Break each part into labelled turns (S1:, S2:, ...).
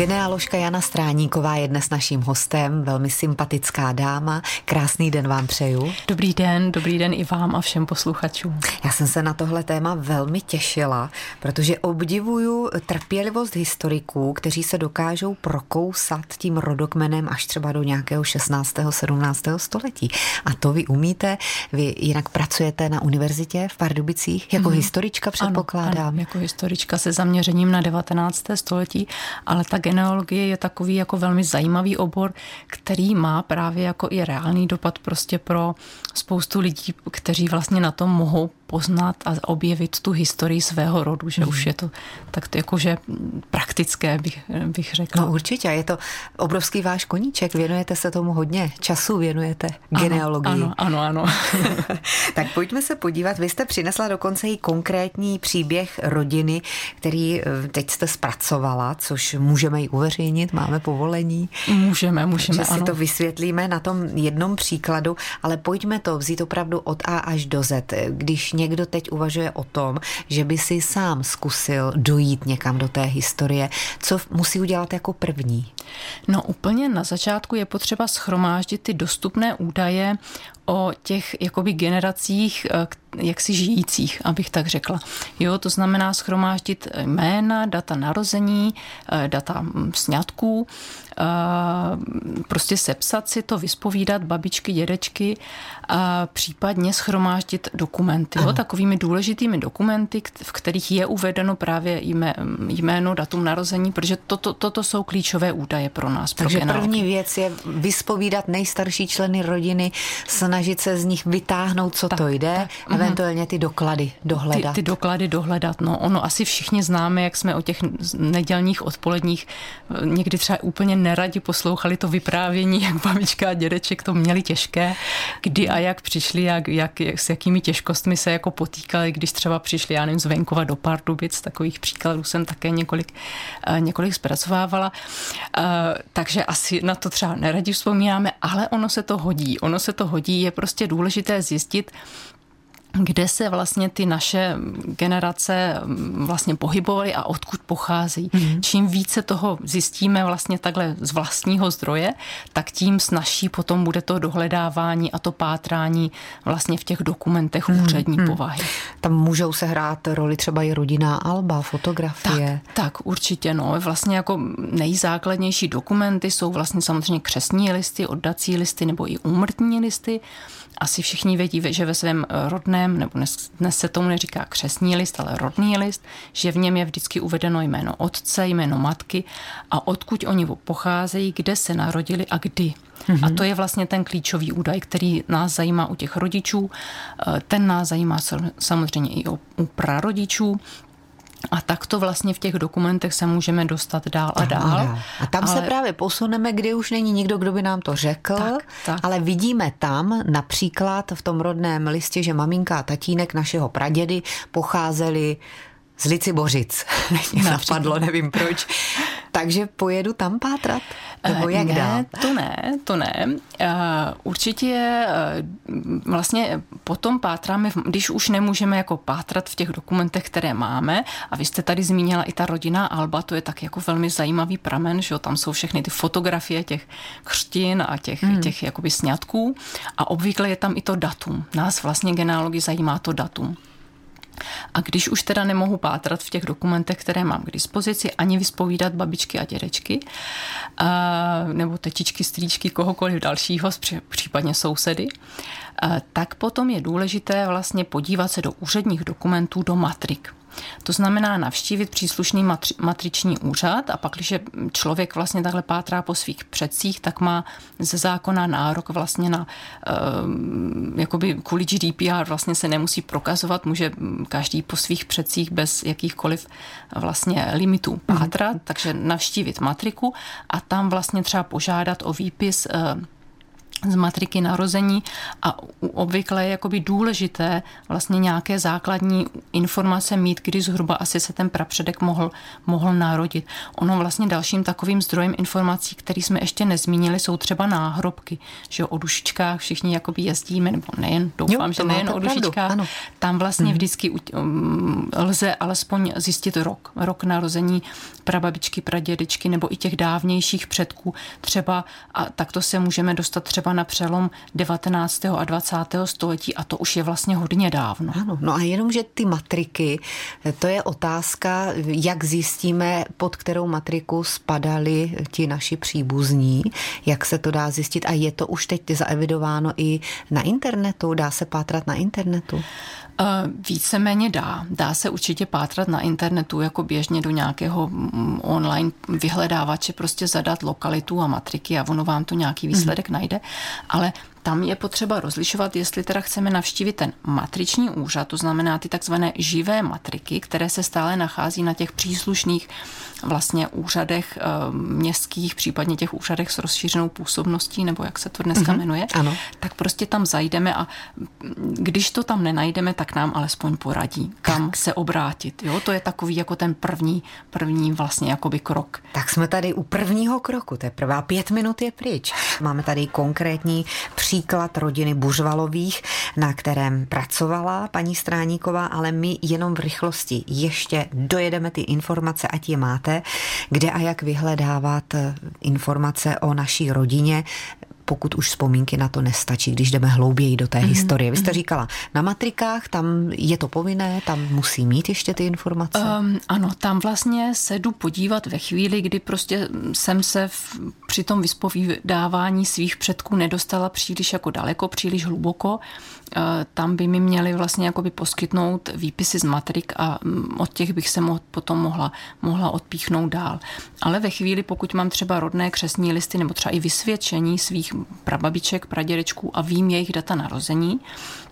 S1: Genealožka Jana Stráníková je dnes naším hostem, velmi sympatická dáma. Krásný den vám přeju.
S2: Dobrý den, dobrý den i vám a všem posluchačům.
S1: Já jsem se na tohle téma velmi těšila, protože obdivuju trpělivost historiků, kteří se dokážou prokousat tím rodokmenem až třeba do nějakého 16. 17. století. A to vy umíte, vy jinak pracujete na univerzitě v Pardubicích jako mm. historička předpokládám. Ano, ano,
S2: jako historička se zaměřením na 19. století, ale tak genealogie je takový jako velmi zajímavý obor, který má právě jako i reálný dopad prostě pro spoustu lidí, kteří vlastně na tom mohou poznat a objevit tu historii svého rodu, že už je to tak to jakože praktické, bych, bych řekla.
S1: No určitě, je to obrovský váš koníček, věnujete se tomu hodně času, věnujete genealogii.
S2: Ano, ano, ano.
S1: tak pojďme se podívat, vy jste přinesla dokonce i konkrétní příběh rodiny, který eh, teď jste zpracovala, což můžeme i uveřejnit, máme povolení.
S2: Můžeme, můžeme,
S1: Takže ano. si to vysvětlíme na tom jednom příkladu, ale pojďme to vzít opravdu od A až do Z. Když někdo teď uvažuje o tom, že by si sám zkusil dojít někam do té historie, co musí udělat jako první?
S2: No úplně na začátku je potřeba schromáždit ty dostupné údaje o těch jakoby generacích eh, jaksi žijících, abych tak řekla. Jo, to znamená schromáždit jména, data narození, eh, data hm, sňatků, prostě sepsat si to, vyspovídat babičky, dědečky a případně schromáždit dokumenty. Jo, takovými důležitými dokumenty, v kterých je uvedeno právě jméno, datum narození, protože toto, toto jsou klíčové údaje pro nás.
S1: Takže
S2: pro
S1: první věc je vyspovídat nejstarší členy rodiny, snažit se z nich vytáhnout, co tak, to jde, tak, mhm. eventuálně ty doklady dohledat.
S2: Ty, ty doklady dohledat, no ono asi všichni známe, jak jsme o těch nedělních odpoledních eh, někdy třeba úplně neradi poslouchali to vyprávění, jak babička a dědeček to měli těžké, kdy a jak přišli, jak, jak, jak s jakými těžkostmi se jako potýkali, když třeba přišli, já nevím, z venkova do Pardubic, takových příkladů jsem také několik, eh, několik zpracovávala. Eh, takže asi na to třeba neradi vzpomínáme, ale ono se to hodí. Ono se to hodí, je prostě důležité zjistit, kde se vlastně ty naše generace mm, vlastně pohybovaly a odkud pochází. Mm-hmm. Čím více toho zjistíme vlastně takhle z vlastního zdroje, tak tím snažší potom bude to dohledávání a to pátrání vlastně v těch dokumentech mm-hmm. úřední mm-hmm. povahy.
S1: Tam můžou se hrát roli třeba i rodinná alba, fotografie.
S2: Tak, tak určitě no. Vlastně jako nejzákladnější dokumenty jsou vlastně samozřejmě křesní listy, oddací listy nebo i úmrtní listy asi všichni vědí, že ve svém rodném, nebo dnes, dnes se tomu neříká křesní list, ale rodný list, že v něm je vždycky uvedeno jméno otce, jméno matky a odkud oni pocházejí, kde se narodili a kdy. Mm-hmm. A mhm. to je vlastně ten klíčový údaj, který nás zajímá u těch rodičů. Eh, ten nás zajímá samozřejmě i u prarodičů, a tak to vlastně v těch dokumentech se můžeme dostat dál a dál.
S1: A tam ale... se právě posuneme, kdy už není nikdo, kdo by nám to řekl, tak, tak. ale vidíme tam například v tom rodném listě, že maminka a tatínek našeho pradědy pocházeli z Licibořic. Mě napadlo, nevím proč. Takže pojedu tam pátrat? Nebo jak
S2: ne,
S1: dál?
S2: to ne, to ne. Určitě vlastně potom pátráme, když už nemůžeme jako pátrat v těch dokumentech, které máme, a vy jste tady zmínila i ta rodina Alba, to je tak jako velmi zajímavý pramen, že jo, tam jsou všechny ty fotografie těch křtin a těch, hmm. těch jakoby sňatků a obvykle je tam i to datum. Nás vlastně genealogi zajímá to datum. A když už teda nemohu pátrat v těch dokumentech, které mám k dispozici, ani vyspovídat babičky a dědečky, nebo tetičky, strýčky, kohokoliv dalšího, případně sousedy, tak potom je důležité vlastně podívat se do úředních dokumentů, do matrik. To znamená navštívit příslušný matri- matriční úřad a pak, když člověk vlastně takhle pátrá po svých předcích, tak má ze zákona nárok vlastně na, uh, jakoby kvůli GDPR vlastně se nemusí prokazovat, může každý po svých předcích bez jakýchkoliv vlastně limitů pátrat, mm-hmm. takže navštívit matriku a tam vlastně třeba požádat o výpis uh, z matriky narození a obvykle je jakoby důležité vlastně nějaké základní informace mít, kdy zhruba asi se ten prapředek mohl, mohl narodit. Ono vlastně dalším takovým zdrojem informací, který jsme ještě nezmínili, jsou třeba náhrobky, že o dušičkách všichni jakoby jezdíme, nebo nejen, doufám, jo, že nejen o dušičkách. Ano. Tam vlastně hmm. vždycky um, lze alespoň zjistit rok, rok narození prababičky, pradědečky nebo i těch dávnějších předků. Třeba a takto se můžeme dostat třeba třeba na přelom 19. a 20. století a to už je vlastně hodně dávno.
S1: Ano, no a jenom, že ty matriky, to je otázka, jak zjistíme, pod kterou matriku spadali ti naši příbuzní, jak se to dá zjistit a je to už teď zaevidováno i na internetu, dá se pátrat na internetu?
S2: Víceméně dá. Dá se určitě pátrat na internetu jako běžně do nějakého mm, online vyhledávače, prostě zadat lokalitu a matriky a ono vám to nějaký výsledek mm. najde. Ale tam je potřeba rozlišovat, jestli teda chceme navštívit ten matriční úřad, to znamená ty takzvané živé matriky, které se stále nachází na těch příslušných vlastně úřadech eh, městských, případně těch úřadech s rozšířenou působností, nebo jak se to dneska mm-hmm. jmenuje, ano. tak prostě tam zajdeme a když to tam nenajdeme, tak nám alespoň poradí, kam tak. se obrátit. Jo? To je takový jako ten první, první vlastně jakoby krok.
S1: Tak jsme tady u prvního kroku, to je prvá pět minut je pryč. Máme tady konkrétní příklad rodiny Buřvalových, na kterém pracovala paní Stráníková, ale my jenom v rychlosti ještě dojedeme ty informace, ať je máte, kde a jak vyhledávat informace o naší rodině, pokud už vzpomínky na to nestačí, když jdeme hlouběji do té mm-hmm. historie. Vy jste mhm. říkala, na matrikách tam je to povinné, tam musí mít ještě ty informace? Um,
S2: ano, tam vlastně se jdu podívat ve chvíli, kdy prostě jsem se v, při tom vyspovídávání svých předků nedostala příliš jako daleko, příliš hluboko. Uh, tam by mi měli vlastně jakoby poskytnout výpisy z matrik a um, od těch bych se potom mohla, mohla odpíchnout dál. Ale ve chvíli, pokud mám třeba rodné křesní listy nebo třeba i vysvědčení svých prababiček, pradědečků a vím jejich data narození,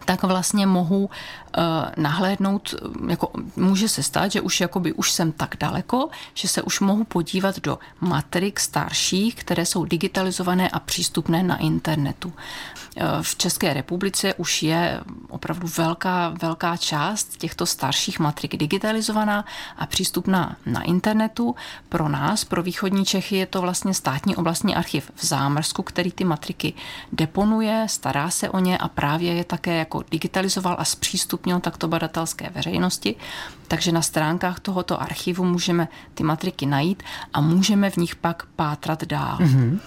S2: tak vlastně mohu uh, nahlédnout, jako může se stát, že už jakoby už jsem tak daleko, že se už mohu podívat do matrik starších, které jsou digitalizované a přístupné na internetu. Uh, v České republice už je opravdu velká, velká část těchto starších matrik digitalizovaná a přístupná na internetu. Pro nás, pro východní Čechy, je to vlastně státní oblastní archiv v Zámrsku, který ty matriky deponuje, stará se o ně a právě je také jako digitalizoval a zpřístupnil takto badatelské veřejnosti. Takže na stránkách tohoto archivu můžeme ty matriky najít a můžeme v nich pak pátrat dál. Mm-hmm.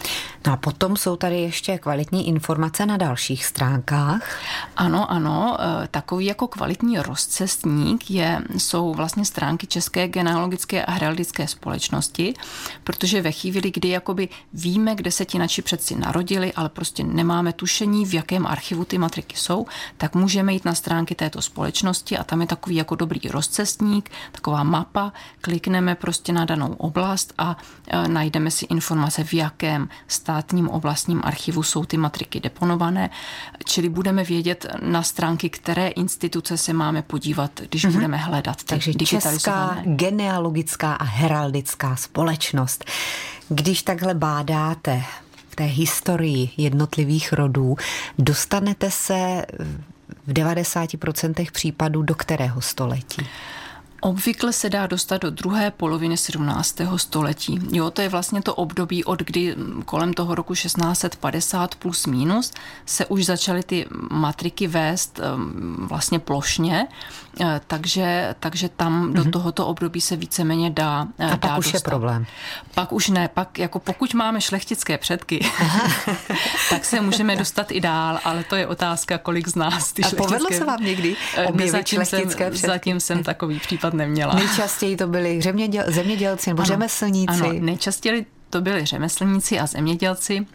S1: No a potom jsou tady ještě kvalitní informace na dalších stránkách.
S2: Ano, ano, e, takový jako kvalitní rozcestník je, jsou vlastně stránky České genealogické a heraldické společnosti, protože ve chvíli, kdy jakoby víme, kde se ti naši předci narodili, ale prostě nemáme tušení, v jakém archivu ty matriky jsou, tak můžeme jít na stránky této společnosti a tam je takový jako dobrý rozcestník, taková mapa, klikneme prostě na danou oblast a e, najdeme si informace, v jakém státním oblastním archivu jsou ty matriky deponované, čili budeme vědět na stránky, které instituce se máme podívat, když mm-hmm. budeme hledat ty
S1: Takže Česká genealogická a heraldická společnost. Když takhle bádáte v té historii jednotlivých rodů, dostanete se v 90% případů do kterého století?
S2: Obvykle se dá dostat do druhé poloviny 17. století. Jo, to je vlastně to období, od kdy kolem toho roku 1650 plus minus se už začaly ty matriky vést vlastně plošně, eh, takže, takže tam mm-hmm. do mhm. tohoto období se víceméně dá
S1: eh, A pak
S2: dá
S1: už dostat. je problém.
S2: Pak už ne, pak jako pokud máme šlechtické předky, tak se můžeme dostat i dál, ale to je otázka, kolik z nás ty
S1: A povedlo se vám někdy
S2: eh, objevit šlechtické jsem, předky? Zatím jsem takový případ případ neměla.
S1: Nejčastěji to byli zeměděl, zemědělci nebo ano, řemeslníci.
S2: Ano, nejčastěji to byli řemeslníci a zemědělci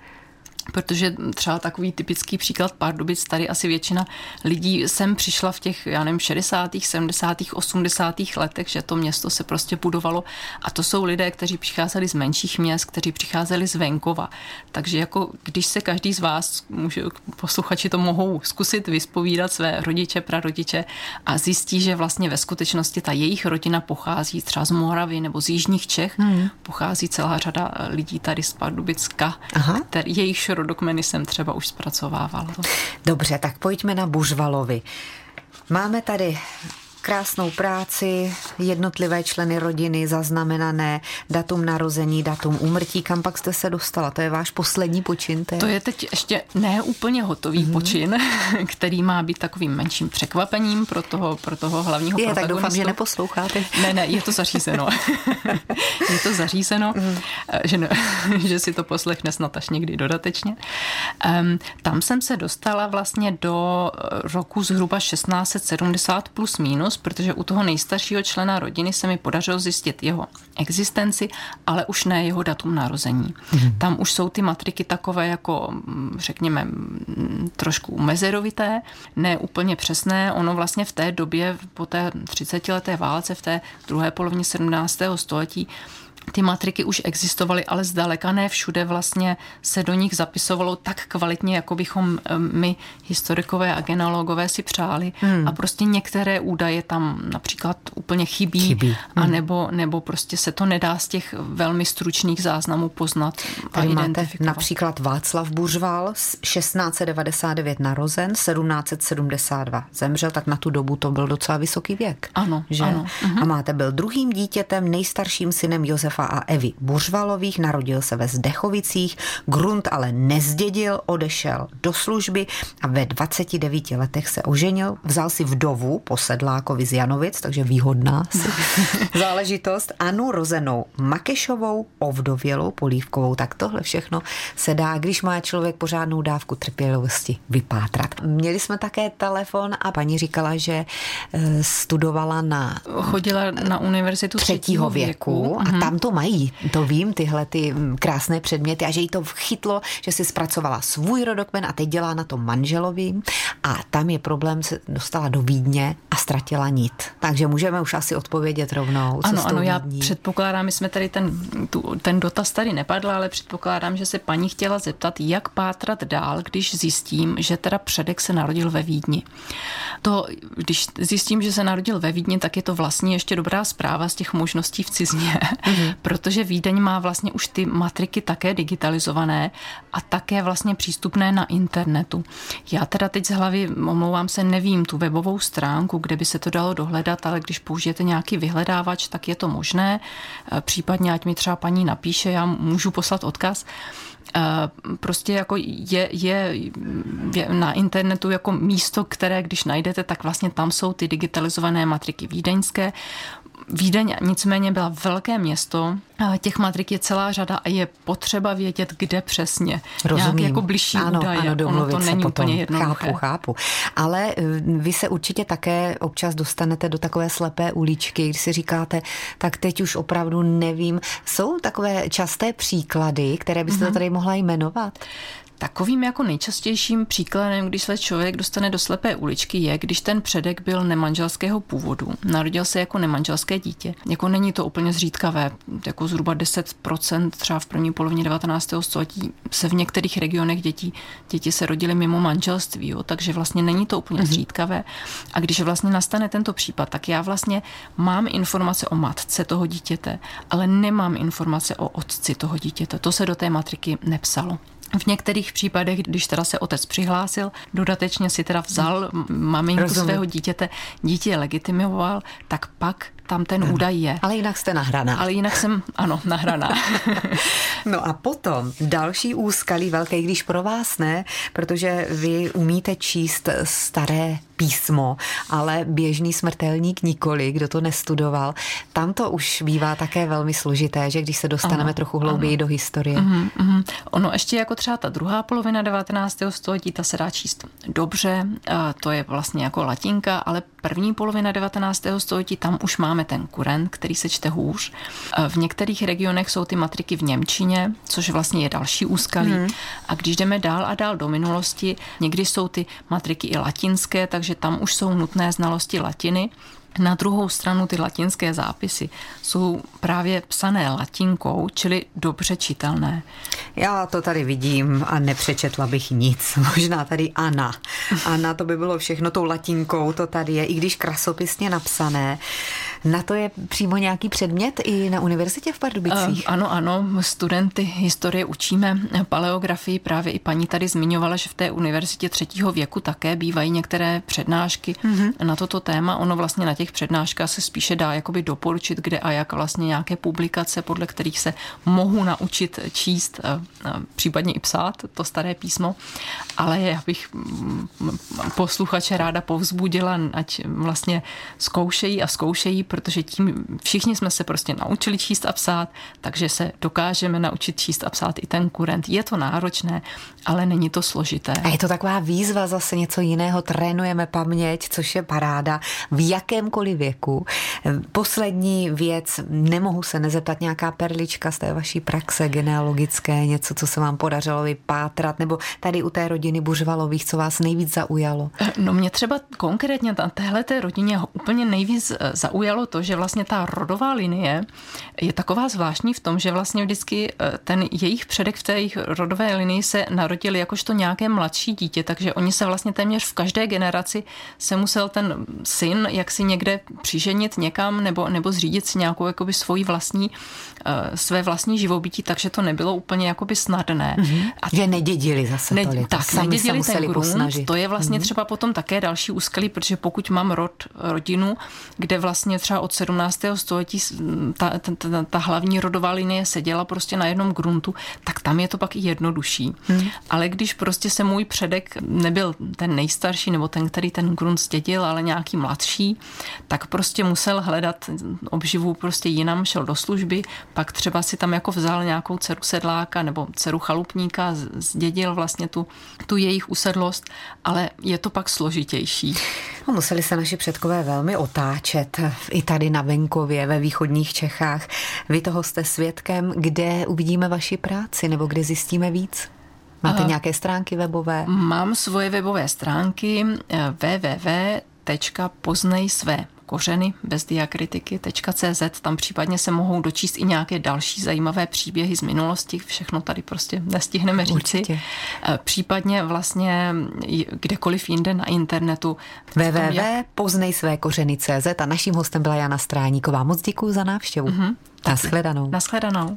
S2: protože třeba takový typický příklad Pardubic, tady asi většina lidí sem přišla v těch, já nevím, 60., 70., 80. letech, že to město se prostě budovalo a to jsou lidé, kteří přicházeli z menších měst, kteří přicházeli z venkova. Takže jako když se každý z vás, může, posluchači to mohou zkusit vyspovídat své rodiče, prarodiče a zjistí, že vlastně ve skutečnosti ta jejich rodina pochází třeba z Moravy nebo z Jižních Čech, hmm. pochází celá řada lidí tady z Pardubicka, Aha. který, jejichž rodokmeny jsem třeba už zpracovávala.
S1: Dobře, tak pojďme na Bužvalovi. Máme tady krásnou práci, jednotlivé členy rodiny, zaznamenané, datum narození, datum úmrtí, kam pak jste se dostala? To je váš poslední počin?
S2: To je, to je teď ještě ne úplně hotový mm-hmm. počin, který má být takovým menším překvapením pro toho, pro toho hlavního
S1: je, tak doufám, že neposloucháte.
S2: Ne, ne, je to zařízeno. je to zařízeno, mm. že, ne, že si to poslechne snad až někdy dodatečně. Um, tam jsem se dostala vlastně do roku zhruba 1670 plus minus, protože u toho nejstaršího člena rodiny se mi podařilo zjistit jeho existenci, ale už ne jeho datum narození. Mm. Tam už jsou ty matriky takové jako, mm, řekněme, mm, trošku mezerovité, ne úplně přesné. Ono vlastně v té době, po té 30 leté válce, v té druhé polovině 17. století, ty matriky už existovaly, ale zdaleka ne všude vlastně se do nich zapisovalo tak kvalitně, jako bychom my historikové a genealogové si přáli. Hmm. A prostě některé údaje tam například úplně chybí, chybí. Hmm. a nebo, nebo prostě se to nedá z těch velmi stručných záznamů poznat
S1: Tady a identifikovat. Máte například Václav Buřval, 1699 narozen, 1772 zemřel, tak na tu dobu to byl docela vysoký věk.
S2: Ano,
S1: že?
S2: ano.
S1: A máte byl druhým dítětem, nejstarším synem Josefa Josefa a Evy Buřvalových, narodil se ve Zdechovicích, grunt ale nezdědil, odešel do služby a ve 29 letech se oženil, vzal si vdovu po sedlákovi z Janovic, takže výhodná si záležitost, Anu rozenou Makešovou, ovdovělou, polívkovou, tak tohle všechno se dá, když má člověk pořádnou dávku trpělivosti, vypátrat. Měli jsme také telefon a paní říkala, že eh, studovala na...
S2: Chodila na univerzitu třetího věku, věku
S1: a mm-hmm. tam to to mají, to vím, tyhle ty mm, krásné předměty a že jí to chytlo, že si zpracovala svůj rodokmen a teď dělá na to manželovi a tam je problém, se dostala do Vídně a ztratila nit. Takže můžeme už asi odpovědět rovnou.
S2: Co ano, ano, já předpokládám, my jsme tady ten, tu, ten dotaz tady nepadl, ale předpokládám, že se paní chtěla zeptat, jak pátrat dál, když zjistím, že teda předek se narodil ve Vídni. To, když zjistím, že se narodil ve Vídni, tak je to vlastně ještě dobrá zpráva z těch možností v cizině. Mm-hmm protože Vídeň má vlastně už ty matriky také digitalizované a také vlastně přístupné na internetu. Já teda teď z hlavy, omlouvám se, nevím tu webovou stránku, kde by se to dalo dohledat, ale když použijete nějaký vyhledávač, tak je to možné. E, případně, ať mi třeba paní napíše, já můžu poslat odkaz prostě jako je, je, je na internetu jako místo, které když najdete, tak vlastně tam jsou ty digitalizované matriky vídeňské. Vídeň nicméně byla velké město, těch matrik je celá řada a je potřeba vědět, kde přesně.
S1: Rozumím.
S2: Nějak jako blížší
S1: ano,
S2: údaje.
S1: Ano, ono
S2: to není
S1: potom.
S2: úplně jednoduché.
S1: Chápu, chápu. Ale eh, vy se určitě také občas dostanete do takové slepé uličky, kdy si říkáte, tak teď už opravdu nevím. Jsou takové časté příklady, které byste mm-hmm. tady mohla jmenovat?
S2: Takovým jako nejčastějším příkladem, když se člověk dostane do slepé uličky, je, když ten předek byl nemanželského původu, narodil se jako nemanželské dítě. Jako není to úplně zřídkavé, jako zhruba 10% třeba v první polovině 19. století se v některých regionech dětí, děti se rodily mimo manželství, jo, takže vlastně není to úplně mm-hmm. zřídkavé. A když vlastně nastane tento případ, tak já vlastně mám informace o matce toho dítěte, ale nemám informace o otci toho dítěte. To se do té matriky nepsalo. V některých případech, když teda se otec přihlásil, dodatečně si teda vzal maminku Rozumím. svého dítěte, dítě legitimoval, tak pak tam ten ano. údaj je.
S1: Ale jinak jste nahraná.
S2: Ale jinak jsem, ano, nahraná.
S1: no a potom další úskalí velké, když pro vás ne, protože vy umíte číst staré písmo, ale běžný smrtelník nikoli, kdo to nestudoval. Tam to už bývá také velmi složité, že když se dostaneme ano, trochu hlouběji ano. do historie. Uh-huh,
S2: uh-huh. Ono ještě jako třeba ta druhá polovina 19. století, ta se dá číst dobře, to je vlastně jako latinka, ale první polovina 19. století, tam už máme ten kurent, který se čte hůř. V některých regionech jsou ty matriky v Němčině, což vlastně je další úskalí. Hmm. A když jdeme dál a dál do minulosti, někdy jsou ty matriky i latinské, takže tam už jsou nutné znalosti latiny. Na druhou stranu ty latinské zápisy jsou právě psané latinkou, čili dobře čitelné.
S1: Já to tady vidím a nepřečetla bych nic. Možná tady Ana. Ana, to by bylo všechno tou latinkou, to tady je, i když krasopisně napsané. Na to je přímo nějaký předmět i na univerzitě v Pardubicích?
S2: Uh, ano, ano, studenty historie učíme paleografii. Právě i paní tady zmiňovala, že v té univerzitě třetího věku také bývají některé přednášky mm-hmm. na toto téma. Ono vlastně na těch přednáškách se spíše dá jakoby doporučit, kde a jak vlastně nějaké publikace, podle kterých se mohu naučit číst, případně i psát to staré písmo. Ale já bych mm, posluchače ráda povzbudila, ať vlastně zkoušejí a zkoušejí, protože tím všichni jsme se prostě naučili číst a psát, takže se dokážeme naučit číst a psát i ten kurent. Je to náročné, ale není to složité.
S1: A je to taková výzva zase něco jiného, trénujeme paměť, což je paráda v jakémkoliv věku. Poslední věc, nemohu se nezeptat nějaká perlička z té vaší praxe genealogické, něco, co se vám podařilo vypátrat, nebo tady u té rodiny Buřvalových, co vás nejvíc zaujalo?
S2: No mě třeba konkrétně na téhle té rodině úplně nejvíc eh, zaujalo to, že vlastně ta rodová linie je taková zvláštní v tom, že vlastně vždycky eh, ten jejich předek v té jejich rodové linii se narodil jakožto nějaké mladší dítě, takže oni se vlastně téměř v každé generaci se musel ten syn jak si někde přiženit někam nebo, nebo zřídit si nějakou jakoby svoji vlastní, eh, své vlastní živobytí, takže to nebylo úplně jakoby snadné.
S1: Mm-hmm. A že nedědili zase ne, tolik.
S2: Tak, Sami nedědili ten grunt, posnažit. to je vlastně mm-hmm. třeba potom také další úskalí, protože pokud mám rod, rodinu, kde vlastně třeba od 17. století ta, ta, ta, ta hlavní rodová linie seděla prostě na jednom gruntu, tak tam je to pak i jednodušší. Hmm. Ale když prostě se můj předek nebyl ten nejstarší nebo ten, který ten grunt zdědil, ale nějaký mladší, tak prostě musel hledat obživu prostě jinam, šel do služby, pak třeba si tam jako vzal nějakou dceru sedláka nebo dceru chalupníka, zdědil vlastně tu, tu jejich usedlost, ale je to pak složitější.
S1: No, museli se naši předkové velmi otáčet i tady na venkově, ve východních Čechách. Vy toho jste svědkem, kde uvidíme vaši práci nebo kde zjistíme víc? Máte uh, nějaké stránky webové?
S2: Mám svoje webové stránky eh, www.poznej své kořeny bez diakritiky.cz. Tam případně se mohou dočíst i nějaké další zajímavé příběhy z minulosti. Všechno tady prostě nestihneme říci. Určitě. Eh, případně vlastně kdekoliv jinde na internetu.
S1: www.poznej své kořeny.cz a naším hostem byla Jana Stráníková. Moc děkuji za návštěvu. Mm-hmm. Naschledanou.
S2: Naschledanou.